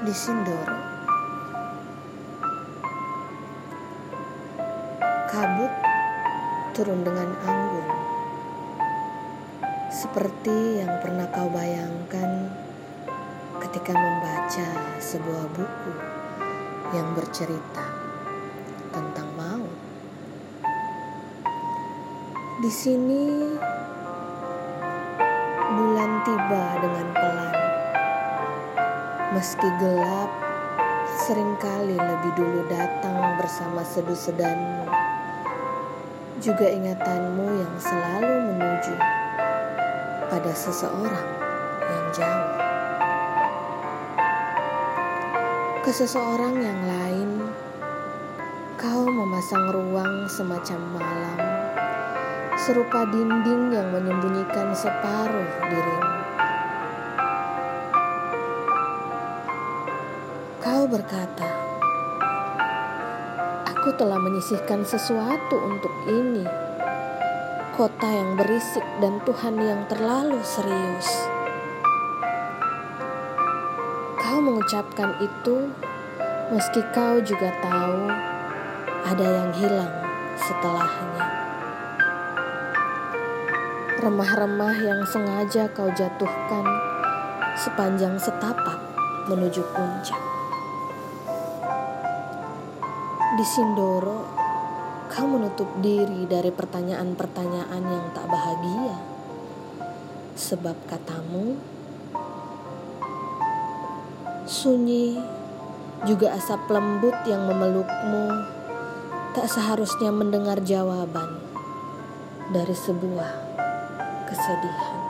di Sindoro. Kabut turun dengan anggun, seperti yang pernah kau bayangkan ketika membaca sebuah buku yang bercerita tentang maut. Di sini bulan tiba dengan pelan Meski gelap, sering kali lebih dulu datang bersama sedu sedanmu. Juga ingatanmu yang selalu menuju pada seseorang yang jauh. Ke seseorang yang lain, kau memasang ruang semacam malam, serupa dinding yang menyembunyikan separuh dirimu. Kau berkata, "Aku telah menyisihkan sesuatu untuk ini." Kota yang berisik dan Tuhan yang terlalu serius. Kau mengucapkan itu meski kau juga tahu ada yang hilang setelahnya. Remah-remah yang sengaja kau jatuhkan sepanjang setapak menuju puncak. Di Sindoro, kau menutup diri dari pertanyaan-pertanyaan yang tak bahagia. Sebab katamu, sunyi juga asap lembut yang memelukmu tak seharusnya mendengar jawaban dari sebuah kesedihan.